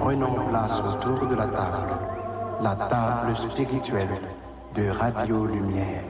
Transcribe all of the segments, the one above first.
Prenons place autour de la table, la table spirituelle de Radio Lumière.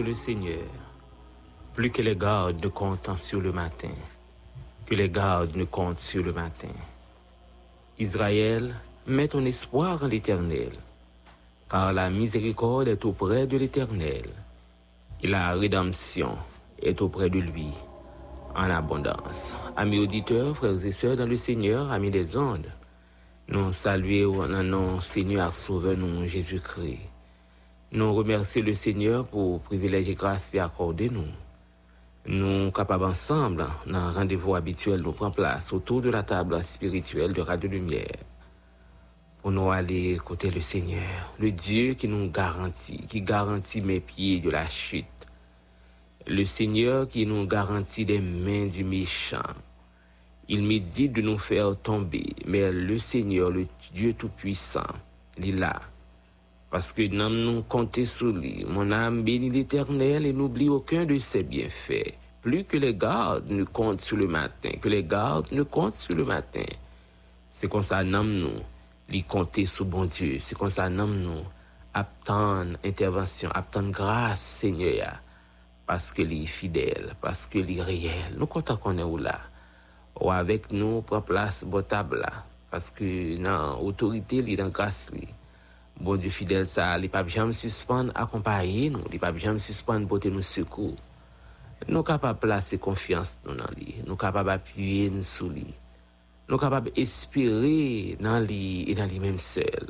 Le Seigneur, plus que les gardes ne comptent sur le matin, que les gardes ne comptent sur le matin. Israël, mets ton espoir en l'Éternel, car la miséricorde est auprès de l'Éternel, et la rédemption est auprès de lui en abondance. Amis auditeurs, frères et sœurs dans le Seigneur, amis des ondes, nous saluons en nom Seigneur Sauveur, nous Jésus-Christ. Nous remercions le Seigneur pour le privilège et grâce accordé nous. Nous capables ensemble, dans un rendez-vous habituel, nous prendre place autour de la table spirituelle de Radio Lumière. Pour nous aller écouter le Seigneur, le Dieu qui nous garantit, qui garantit mes pieds de la chute. Le Seigneur qui nous garantit des mains du méchant. Il médite de nous faire tomber, mais le Seigneur, le Dieu Tout-Puissant, il est là parce que nous nous compter sur lui. Mon âme bénit l'Éternel et n'oublie aucun de ses bienfaits. Plus que les gardes ne comptent sur le matin, que les gardes ne comptent sur le matin. C'est comme ça nous nous, lui compter sur bon Dieu. C'est comme ça nous nous, attendre intervention, attendre grâce, Seigneur. parce que est fidèle, parce que est réel. Nous comptons qu'on est là? Ou avec nous, prend place, bon table là. Parce que, non, autorité, dans grâce. Bon Dieu fidèle, ça, il pas jamais suspendre, accompagner nous, il pas jamais suspendre, porter nous secours. Nous sommes capables de placer confiance dans lui. Nous sommes capables d'appuyer sur lui. Nous sommes capables d'espérer dans lui et dans lui-même seul.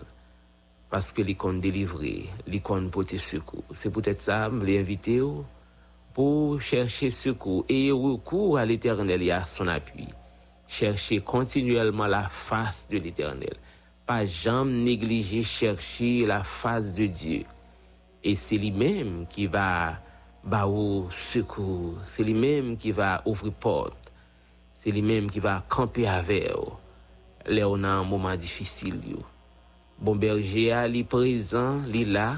Parce que lui compte délivrer, lui compte porter secours. C'est peut-être ça, je voulais inviter pour chercher secours et recours à l'éternel et à son appui. Chercher continuellement la face de l'éternel. Pas jamais négliger chercher la face de Dieu. Et c'est lui-même qui va bah au secours. C'est lui-même qui va ouvrir porte. C'est lui-même qui va camper avec. Là, on a un moment difficile. Bon berger, il est présent, il est là.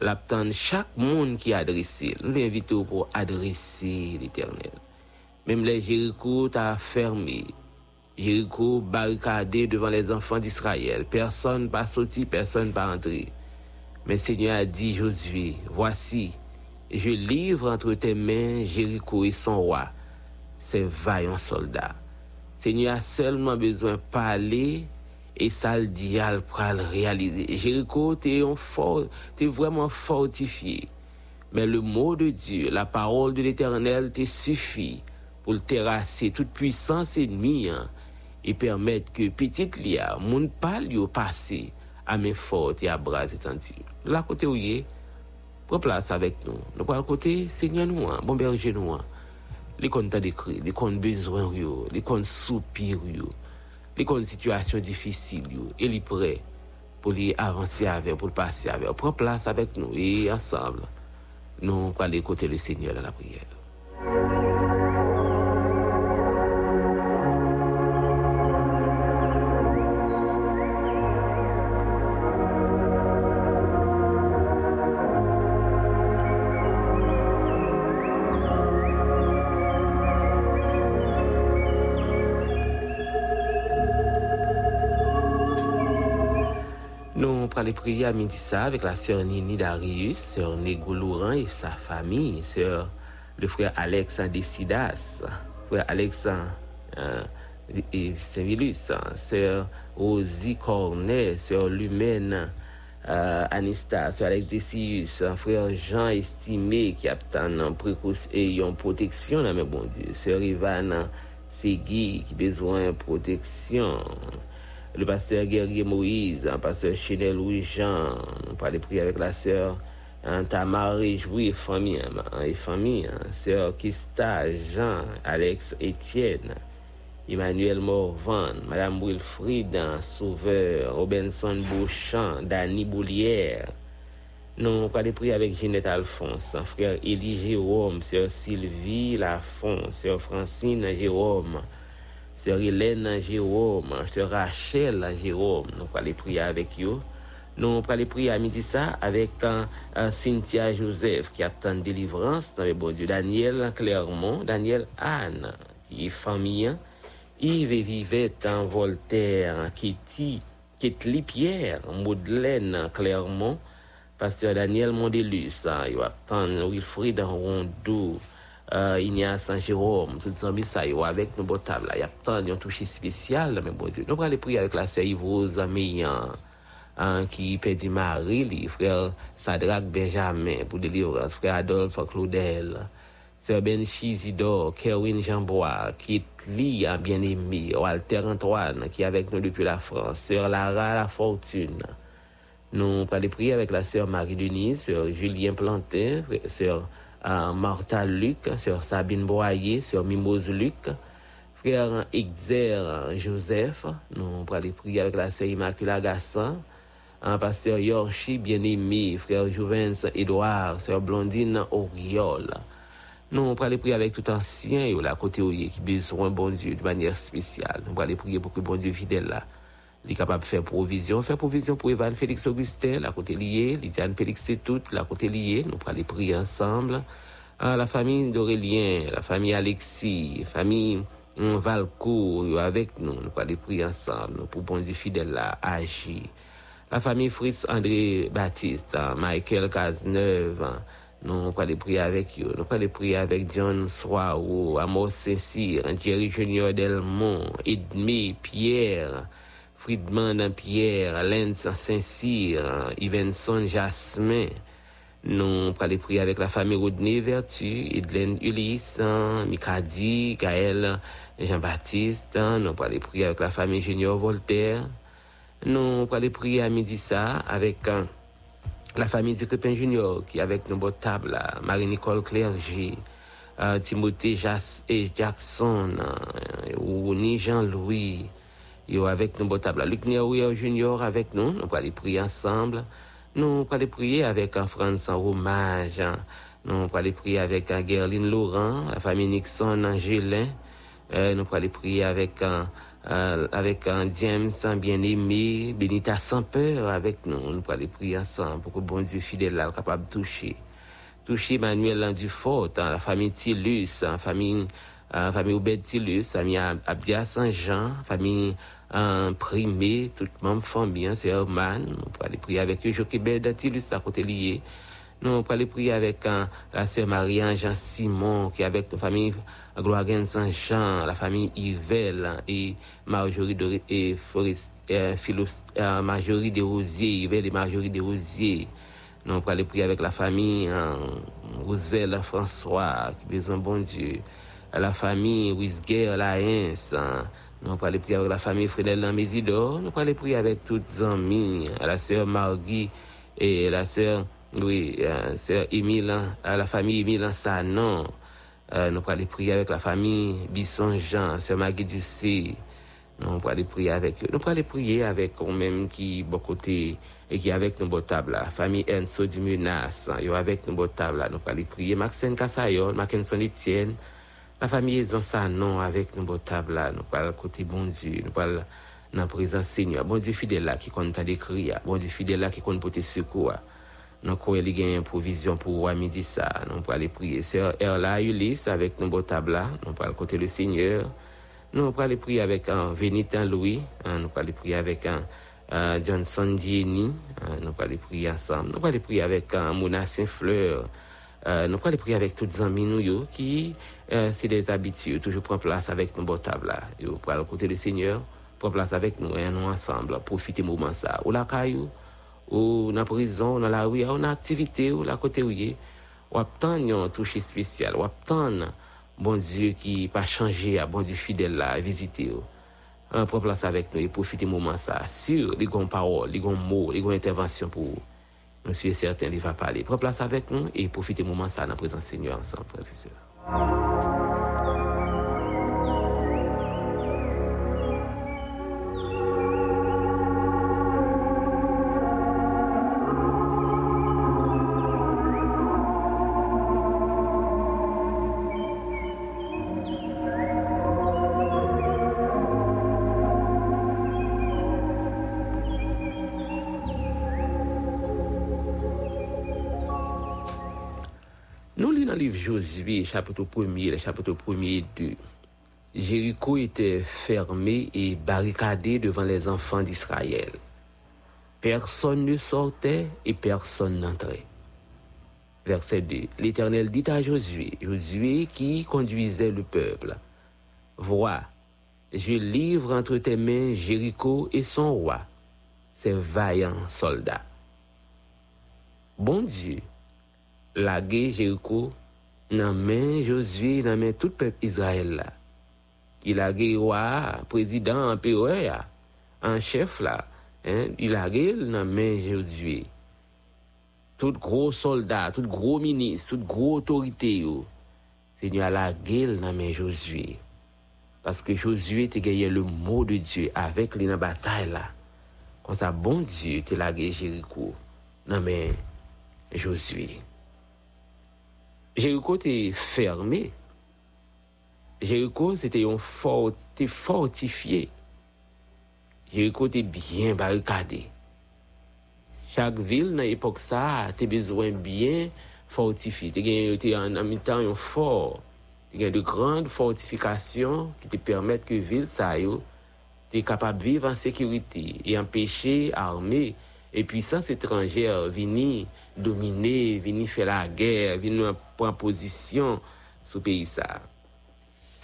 L'attend chaque monde qui est adressé. Nous l'invitons pour adresser l'éternel. Même les Jéricho t'a fermé. Jéricho barricadé devant les enfants d'Israël. Personne pas sorti, personne pas entré. Mais Seigneur a dit Josué, voici, je livre entre tes mains Jéricho et son roi, ces vaillants soldats. Seigneur a seulement besoin de parler et ça le diable pour le réaliser. Jéricho, tu es, vraiment fortifié. Mais le mot de Dieu, la parole de l'Éternel te suffit pour terrasser toute puissance ennemie hein, et permettre que petite lia, mon pas lui passer à mes fortes et à bras étendus. Là, côté où il est, Prends place avec nous. Nous le côté Seigneur nous, hein, bon berger nous. Hein. Les comptes décrit, les comptes besoin, les comptes soupir, les comptes situation difficile, et les prêt pour les avancer avec, pour passer avec. Prends place avec nous et ensemble, nous allons écouter le Seigneur dans la prière. Aller prier à midi avec la sœur Nini Darius, sœur Nego Laurent et sa famille, sœur le frère Alexandre Décidas, frère Alexandre euh, sœur Rosie Cornet, sœur Lumène euh, Anista, sœur Alex Décius, frère Jean Estimé qui a en précaution et en protection, mais bon Dieu, sœur Ivana Segui qui besoin de protection le pasteur Guerrier Moïse, le pasteur Chenel Louis-Jean, on parlait prier avec la sœur hein, Jouy, famille, hein, et famille, hein, sœur Kista, Jean, Alex Etienne, Emmanuel Morvan, Madame Wilfried, Sauveur, Robinson Beauchamp, Dany Boulière. Nous allons prier avec Ginette Alphonse, frère Élie Jérôme, sœur Sylvie Lafont, sœur Francine Jérôme, Sœur Hélène Jérôme, Sœur Rachel Jérôme, nous allons prier avec eux. Nous allons prier à midi ça avec uh, Cynthia Joseph qui attend délivrance dans le bon Dieu. Daniel Clermont, Daniel Anne qui est famille. Yves Vivette en Voltaire, Kitty, Kitty Pierre, Madeleine Clermont, Pasteur Daniel Mondelus, il attend Wilfried Rondeau, euh, Ignace Saint-Jérôme, tout ça, ça, avec nos beaux tables, il y a tant de touché spécial, mais bon Dieu. Nous allons prier avec la sœur Yvose Meillan, hein, qui perdit Marie, les frères Sadrach Benjamin pour délivrance, frère Adolphe Claudel, sœur Ben Chizidor, Kerwin Jambois, qui lit un bien-aimé, Walter Antoine, qui est avec nous depuis la France, sœur Lara La Fortune. Nous allons prier avec la sœur Marie-Denise, sœur Julien Plantin, sœur Martha Luc, sur Sabine Boyer, sur Mimose Luc, frère Exer Joseph, nous allons prier avec la sœur Immaculée Gassan, un pasteur Yorchi bien-aimé, frère Jouvence Edouard, sœur Blondine Auriol. Nous allons prier avec tout ancien et la côté qui besoin bon Dieu de manière spéciale. Nous allons prier pour que bon Dieu fidèle là. Il est capable de faire provision, faire provision pour Evan Félix Augustin, la côté liée, Lydiane Félix c'est tout, la côté liée. Nous allons prier ensemble. Ah, la famille d'Aurélien, la famille Alexis, famille hum, Valcourt, avec nous, nous allons prier ensemble, pour bon Dieu fidèle là, agir. La famille Fritz André Baptiste, Michael Cazeneuve, nous allons prier avec eux. Nous allons prier avec John Soirou, Amos Saint-Cyr, Jerry Junior Delmont, Edmé, Pierre, Friedman Pierre, Lenz Saint-Cyr, Ivenson Jasmin. Nous allons prier avec la famille Rodney Vertu, Edlène Ulysse, Mikadi, Gaël Jean-Baptiste. Nous allons prier avec la famille Junior Voltaire. Nous allons prier à midi avec la famille du Junior qui est avec nous table Marie-Nicole Clergy, euh, Timothée Jas et Jackson, euh, Jean-Louis, yo avec nous table là. Luc Néouyer Junior avec nous, nous allons prier ensemble. Nous allons prier avec un France en hommage. Nous allons prier avec un Gerline Laurent, la famille Nixon Angélin. Euh, nous allons prier avec un euh, avec un James bien-aimé, Benita sans peur avec nous. Nous allons prier ensemble pour que bon Dieu fidèle là, capable de toucher. Toucher Manuel Dufort, hein, la famille Tillus, la famille, la famille Obed Tillus, la famille Abdia Saint-Jean, la famille un primé, toute même famille, c'est Herman. Nous allons prier avec eux, Joquebed Tillus à côté lié. Nous allons prier avec hein, la sœur Marie-Anne Jean Simon, qui est avec notre famille Gloire Saint-Jean, la famille Yvel et Marjorie de, et euh, Philos, euh, des Rosiers, Yvel et Marjorie des Rosiers. Nous allons prier avec la famille hein, Roosevelt François, qui besoin bon Dieu. La famille Wisger Laens. Nous allons prier avec la famille Frédéric Lamésidor. Nous allons prier avec toutes les amis, la sœur Marguerite et la sœur, oui, sœur Émile, la famille Émile Sanon. Euh, nous allons prier avec la famille Bisson Jean, sœur Maggie Ducé. Nous allons prier avec eux. Nous allons prier avec eux-mêmes qui, bon côté, et qui avec nous, bon table La famille Enso du Menace, ils avec nous, bon table Nous allons prier Maxine Kassayol, Mackinson Etienne, la famille Ezan Sanon avec nous, bon table Nous allons côté bon Dieu. Nous allons dans la présence Seigneur. Bon Dieu fidèle là qui compte décrire. Bon Dieu fidèle là qui compte porter secours. Nous avons une provision pour midi ça. Nous allons aller prier. Sœur Erla Ulysse avec nos beaux tables Nous allons côté le Seigneur. Nous allons aller prier avec un Vénitin Louis. Nous allons aller prier avec un Johnson Dieni. Nous allons aller prier ensemble. Nous allons aller prier avec un Mouna Saint-Fleur. Nous allons aller prier avec toutes les amis nous qui, c'est des habitudes, toujours prendre place avec nos beaux tables Nous allons côté le Seigneur, prendre place avec nous et nous ensemble, profiter du moment ça. Ou la caillou ou dans la prison, dans la rue, ou dans l'activité, ou la côté où ou attendre un toucher spécial, ou attendre bon Dieu qui pas changé, bon Dieu fidèle là, visiter. Un prendre place avec nous et profiter du moment ça. Sur les bonnes paroles, les bons mots, les bonnes interventions pour. Je suis certain qu'il va parler. Prendre place avec nous et profiter du moment ça dans la présence Seigneur ensemble, frères. Nous lisons le livre Josué, chapitre 1er, chapitre 1er et 2. Jéricho était fermé et barricadé devant les enfants d'Israël. Personne ne sortait et personne n'entrait. Verset 2. L'Éternel dit à Josué, Josué qui conduisait le peuple, Vois, je livre entre tes mains Jéricho et son roi, ses vaillants soldats. Bon Dieu, la guerre Jéricho dans main Josué dans main tout peuple Israël là. Il a guerre roi président empereur en chef là hein, il a guerre dans main Josué. Tout gros soldat tout gros ministre toute gros autorité yo. Seigneur la guerre dans main Josué. Parce que Josué te gagné le mot de Dieu avec lui dans bataille là. Comme ça bon Dieu te la guerre Jéricho dans main Josué Jéricho était fermé. Jéricho, c'était fortifié. Jéricho était bien barricadé. Chaque ville, dans l'époque, ça, a besoin bien fortifié. Tu était en même temps fort. Tu de grandes fortifications qui te permettent que ville, ça, tu capable de vivre en sécurité et empêcher armée et puissance étrangère vini dominer, vini faire la guerre, vini prendre position sur le pays ça.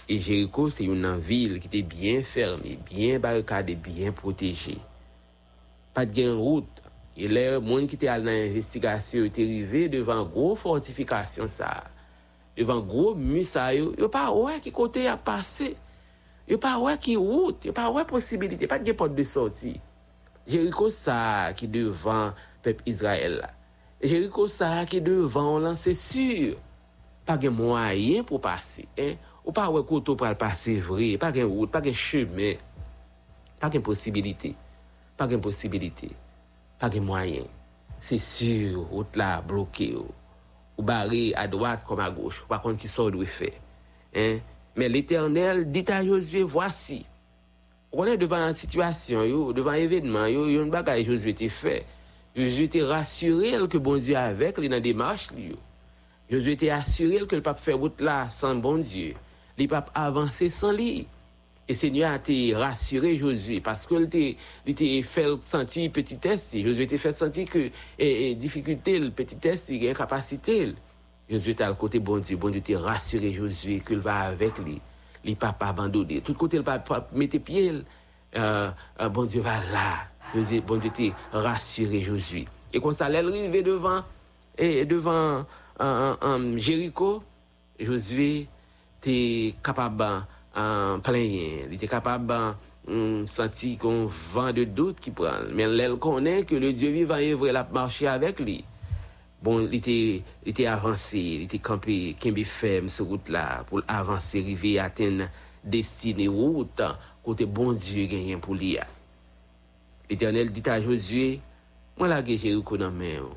Et Jéricho, c'est une ville qui était bien fermée, bien barricadée, bien protégée. Pas de route. Et les gens qui étaient à l'investigation étaient arrivés devant une grosse fortification ça. Devant un gros mur ils n'ont pas ouais qui côté a passé. Ils n'ont pas ouais qui route, ils n'ont pas ouais possibilité, pas de porte de sortie. Jéricho ça qui devant peuple Israël. Jéricho ça qui devant là, c'est sûr. Pas de moyen pour passer, hein. Ou pas ouais côté pour passer vrai, pas de route, pas de chemin. Pas de possibilité. Pas de possibilité. Pas de moyen. C'est sûr, route là bloquée. Ou barré à droite comme à gauche. Par contre, qui sort doit faire. Hein? Mais l'Éternel dit à Josué, voici. On est devant une situation, devant un événement, yo, yo, une bagaille Josué était fait. Josué était rassuré que bon Dieu avec lui dans la démarche. Josué était assuré que le pape fait route là sans bon Dieu. Le pape avancer sans lui. Et Seigneur a été rassuré Josué parce que il était fait sentir petit test. Josué était fait sentir que et, et difficulté, le petit test, il a capacité. Josué était à côté bon Dieu. Bon Dieu était rassuré Josué qu'il va avec lui. Il pas abandonné. Tout côté, il pas mettre pied. Euh, euh, bon Dieu va là. Bon Dieu était rassuré Josué. Et quand ça allait arriver devant, et devant euh, euh, Jéricho, Josué était capable en plein. Il était capable de sentir qu'on vent de doute qui prend. Mais elle connaît que le Dieu vivant vrai, la marché avec lui. Bon, li te, li te avanse, li te kampe kembe fem se route la pou avanse rive aten destine route kote bon Diyo genyen pou li ya. L'Eternel dit a Josue, mwen lage Jericho nan men yo,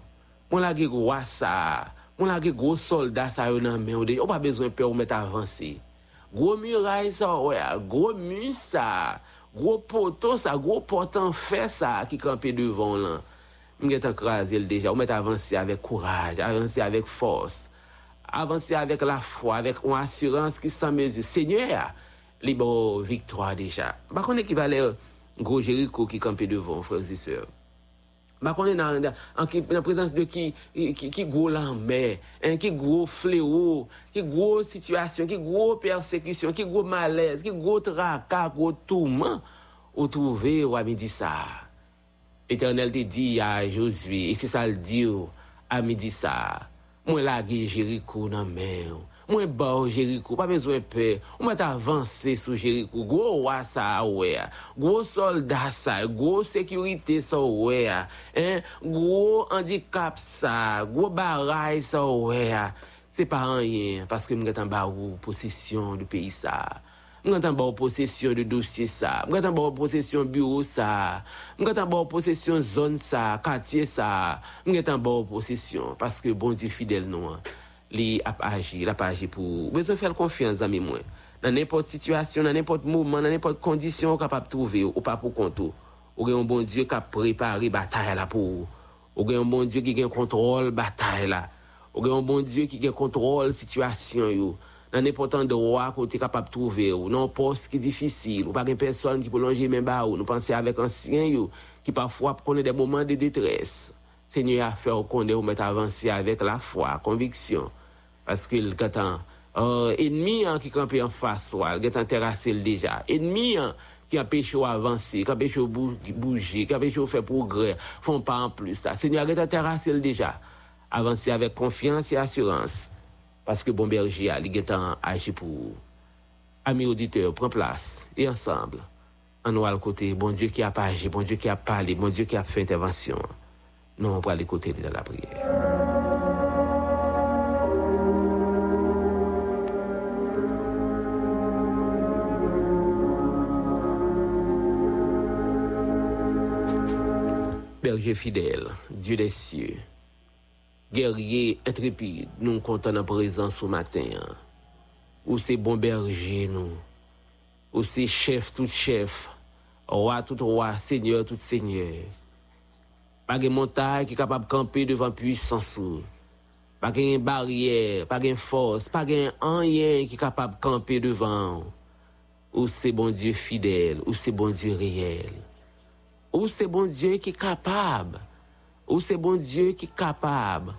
mwen lage gwa sa, mwen lage gwo solda sa yo nan men yo de, yo pa bezwen pe ou met avanse. Gwo muray sa we, gwo mu sa, gwo poto sa, gwo potan fe sa ki kampe devon lan. mwen te krasel deja, ou mwen te avansi avèk kouraj, avansi avèk fòs, avansi avèk la fwa, avèk ou ansurans ki san mezu. Senye, li bo viktwa deja. Bakon ekivale gro Jericho ki kampe devon, frèzi sèv. Bakon nan, nan, nan prezans de ki, ki, ki gro lanmè, ki gro flewo, ki gro situasyon, ki gro persekisyon, ki gro malez, ki gro traka, gro touman, ou touve ou amidisa. Eternel te di ya Josue, e se sal di yo, a mi di sa, mwen lage Jericho nan men, mwen ba ou Jericho, pa bezwen pe, mwen ta avanse sou Jericho, gwo wasa a we, gwo solda sa, gwo sekurite sa we, hein? gwo handikap sa, gwo baray sa we, se pa anyen, paske mwen gatan ba ou posisyon du peyi sa. Ça. Nous avons en possession de dossier ça. Nous avons en possession bureau ça. Nous avons en possession zone ça, quartier ça. Nous avons en possession parce que bon Dieu fidèle nous. Li ap agi, la ap agi pour besoin faire confiance dans moi. Dans n'importe situation, dans n'importe moment, dans n'importe condition capable trouver ou pas pour compte. Ou un bon Dieu qui a préparé bataille là pour ou un bon Dieu qui a contrôle bataille là. Ou un bon Dieu qui a contrôle situation yo. nan epotan de wak ou te kapap trouve ou, nan pos ki difisil, ou pa gen person ki pou lonje men ba ou, nou panse avek ansyen yo, ki pafwa pou konen de mouman de detres. Se nye a fe ou konen euh, ou met avansi avek la fwa, konviksyon, paske l katan, uh, enmi an ki kampe an faswa, l getan terase l deja, enmi an ki apèche ou avansi, ki apèche ou bouji, ki apèche ou fè progrè, fon pa an plus ta. Se nye a getan terase l deja, avansi avek konfians e asurans, parce que bon berger a le gâteau agi pour amis auditeurs prend place et ensemble. En nous le côté bon Dieu qui a pas agi bon Dieu qui a parlé bon Dieu qui a fait intervention. Nous on va aller côté de la prière. Berger fidèle, Dieu des cieux, guerrier intrépide, nous comptons en présence ce matin. Ou c'est bon berger, nous. Ou c'est chef, tout chef. Roi, tout roi, seigneur, tout seigneur. Pas de montagne qui est capable de camper devant puissance. Pas de barrière, pas de force, pas de rien qui est capable de camper devant. Ou c'est bon Dieu fidèle, ou c'est bon Dieu réel. Ou c'est bon Dieu qui est capable Ou c'est bon Dieu qui est capable?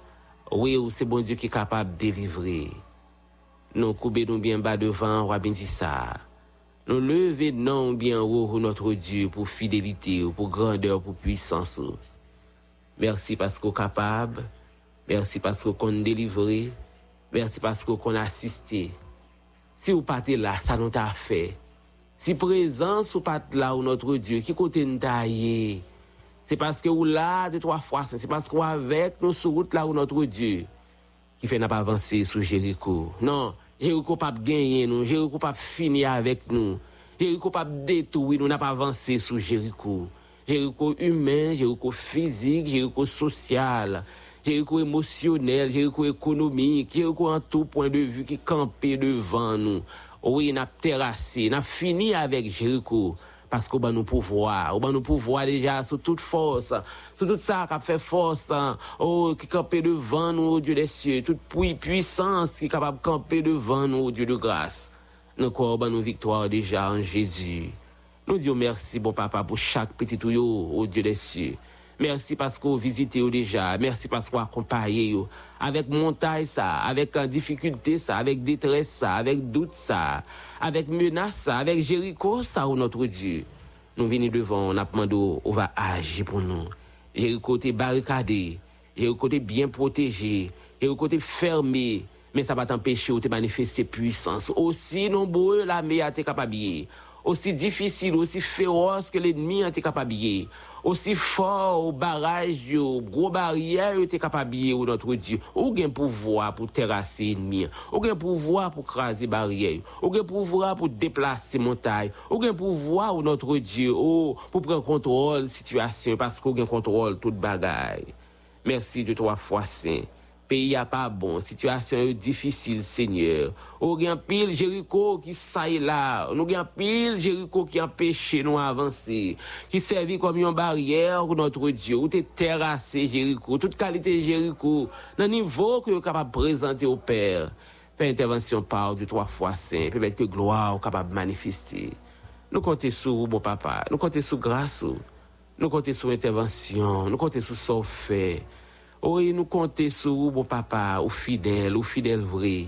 Oui, ou c'est bon Dieu qui est capable de délivrer. Nous coupons bien bas devant, roi. Nous levons bien haut notre Dieu pour fidélité, pour grandeur, pour puissance. Merci parce qu'on est capable. Merci parce qu'on est délivré. Merci parce qu'on a assisté. Si vous partez là, ça nous a fait. Si présence ou pas là où notre Dieu, qui côté nous taillé, c'est parce que vous là de trois fois, c'est parce qu'on avec nous sur route là où notre Dieu, qui fait n'a pas avancer sur Jéricho. Non, Jéricho pas gagner nous, Jéricho pas finir avec nous. Jéricho pas détruire nous, n'a pas avancé sur Jéricho. Jéricho humain, Jéricho physique, Jéricho social, Jéricho émotionnel, Jéricho économique, Jéricho en tout point de vue qui campait devant nous. Oui, n'a terrassé, n'a fini avec Jéricho. Parce qu'on va nous pouvoir, on va nous pouvoir déjà sous toute force, sous tout ça qui a fait force, hein. oh, qui camper devant nous, au Dieu des cieux, toute puissance qui est capable de camper devant nous, au Dieu de grâce. Nous croyons nous victoire déjà en Jésus. Nous disons merci, bon papa, pour chaque petit tuyau, au Dieu des cieux. Merci parce qu'on visité déjà. Merci parce qu'on accompagné avec montagne ça, avec difficulté ça, avec détresse ça, avec doute ça, avec menace ça, avec Jéricho ça, ou notre Dieu. Nous venons devant, on a demandé, on va agir pour nous. Jéricho est barricadé, Jéricho est bien protégé, Jéricho est fermé, mais ça va t'empêcher de manifester puissance. Aussi nombreux la meilleure capable aussi difficile, aussi féroce que l'ennemi était capable de Aussi fort au barrage, au gros barrière, était capable de notre Dieu. Ou un pouvoir pour terrasser l'ennemi. Ou un pouvoir pour craser barrière. Ou un pouvoir pour déplacer montagne. Ou un pouvoir ou notre Dieu. Ou pour prendre contrôle situation parce qu'on a contrôle toute bagaille. Merci de trois fois saint. peyi a pa bon, situasyon yo difisil, seigneur. Ou gen pil Jeriko ki saye la, nou gen pil Jeriko ki empeshe nou avanse, ki servi kom yon barriere ou notre Diyo, ou te terase Jeriko, tout kalite Jeriko, nan nivou ki yo kapab prezante ou per. Fè intervensyon pa ou de 3 fwa 5, pè mèt ke gloa ou kapab manifesti. Nou kontè sou ou bon papa, nou kontè sou grasou, nou kontè sou intervensyon, nou kontè sou sou fè, Oui, nous comptons sur vous, bon papa, ou fidèle, ou fidèle vrai,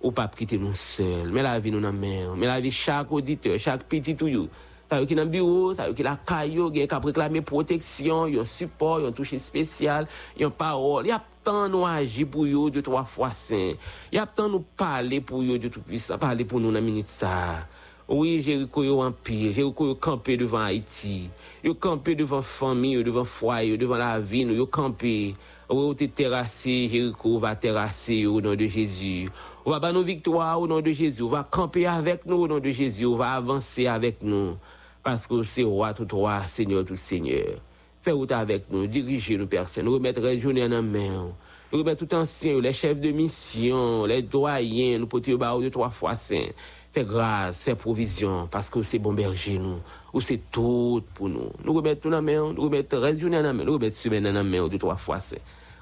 ou pas quitter nous seuls. Mais la vie nous main, mais la vie chaque auditeur, chaque petit tout. Ça veut dire dans bureau, ça veut dire la caillou, qui a réclamer protection, un support, un toucher spécial, une parole. Il y a tant nous agir pour vous de trois fois saint. Il y a tant nous parler pour vous de tout puissant, parler pour nous dans minute ça. Oui, Jéricho yo en pile, Jéricho yo campé devant Haïti. Yo campé devant famille, devant foyer, devant la vie, yo campé. Ou te terrasser, Jéricho va terrasser au nom de Jésus. On va battre nos victoires au nom de Jésus. On va camper avec nous au nom de Jésus. On va avancer avec nous. Parce que c'est roi tout roi, Seigneur tout Seigneur. Fais route avec nous, dirigez nous, personne. Nous remettre les journées en main. Nous remettre tout ancien, les chefs de mission, les doyens, nous potions de trois fois saint. Fais grâce, fais provision, parce que c'est bon berger nous, ou c'est tout pour nous. Nous remettons dans la main, nous remettons dans la main, nous remettons semaine la main, deux, trois fois.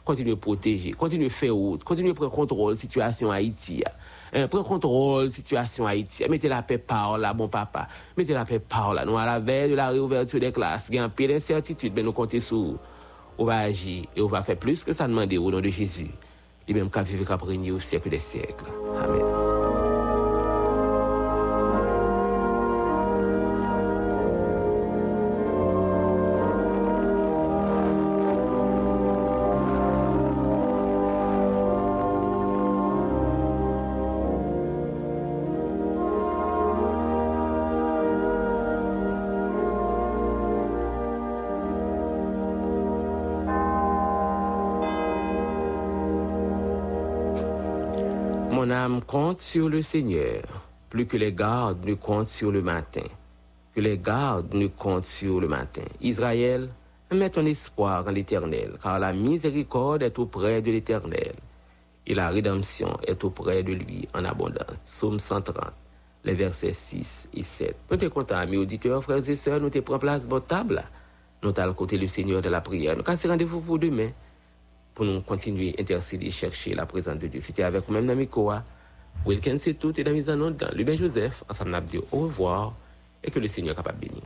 Continuez à protéger, continuez à faire route, continuez à prendre contrôle de la situation Haïti. Hein, prendre contrôle de la situation Haïti. Mettez la paix par là, bon papa. Mettez la paix par là. Nous, à la veille de la réouverture des classes, il y a un peu d'incertitude, mais nous comptons sur on va agir et on va faire plus que ça demander au nom de Jésus. Et même qu'à vivre qu'à au siècle des siècles. Amen. Âme compte sur le Seigneur, plus que les gardes ne comptent sur le matin. Que les gardes ne comptent sur le matin. Israël, mets ton espoir en l'Éternel, car la miséricorde est auprès de l'Éternel, et la rédemption est auprès de lui en abondance. Psaume 130, les versets 6 et 7. Nous sommes contents, amis auditeurs, frères et sœurs, nous te prenons place votre table. Nous allons côté le Seigneur de la prière. Nous cassons rendez-vous pour demain pour nous continuer à intercéder, chercher la présence de Dieu. C'était avec vous-même dans Mikoa. Wilkin, c'est tout, et dans mise en dans Lubin Joseph. Ensemble, nous dit au revoir et que le Seigneur soit capable de bénir.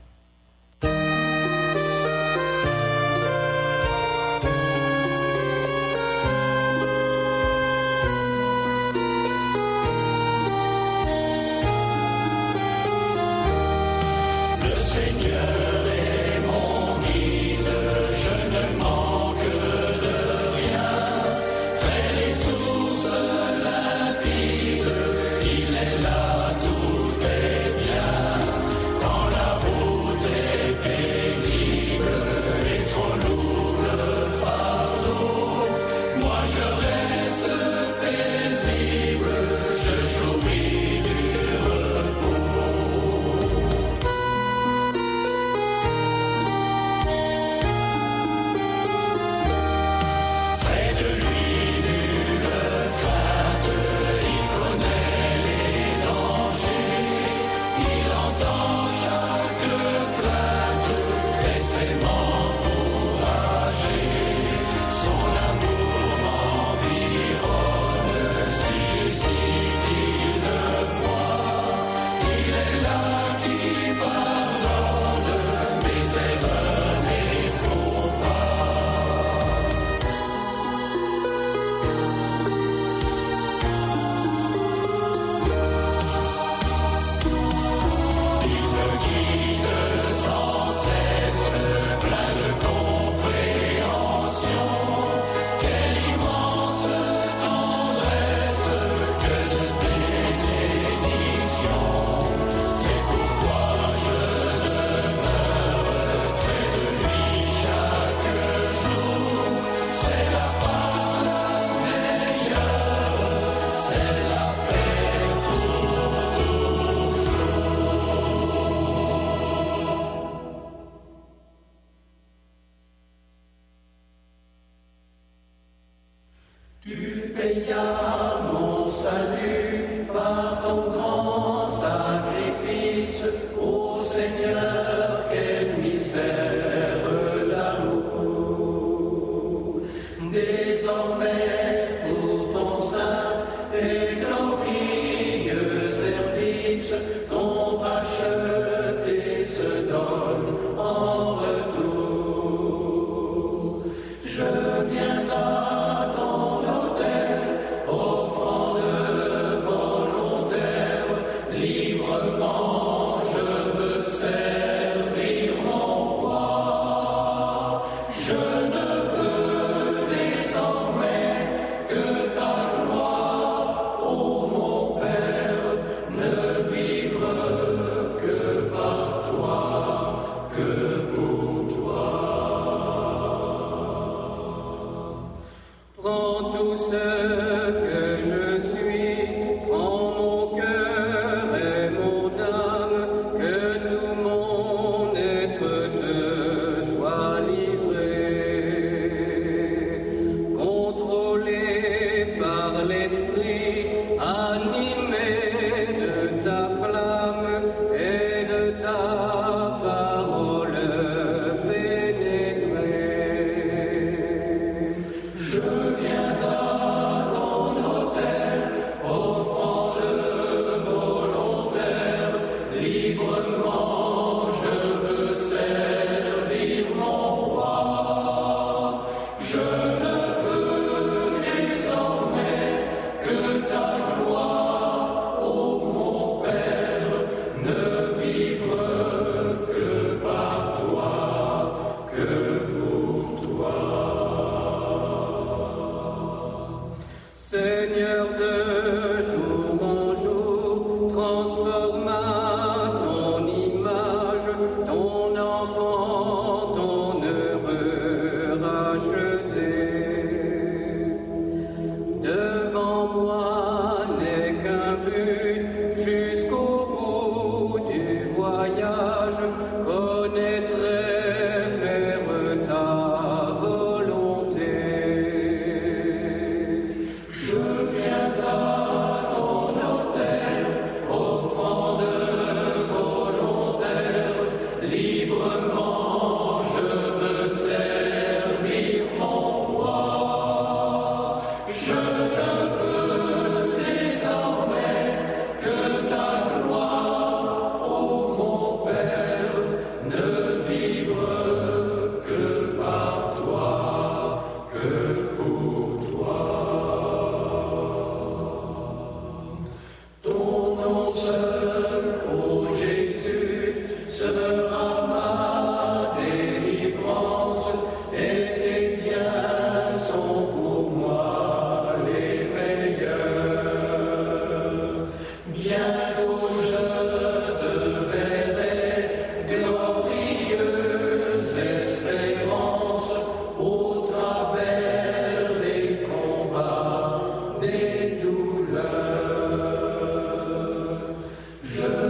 Lord.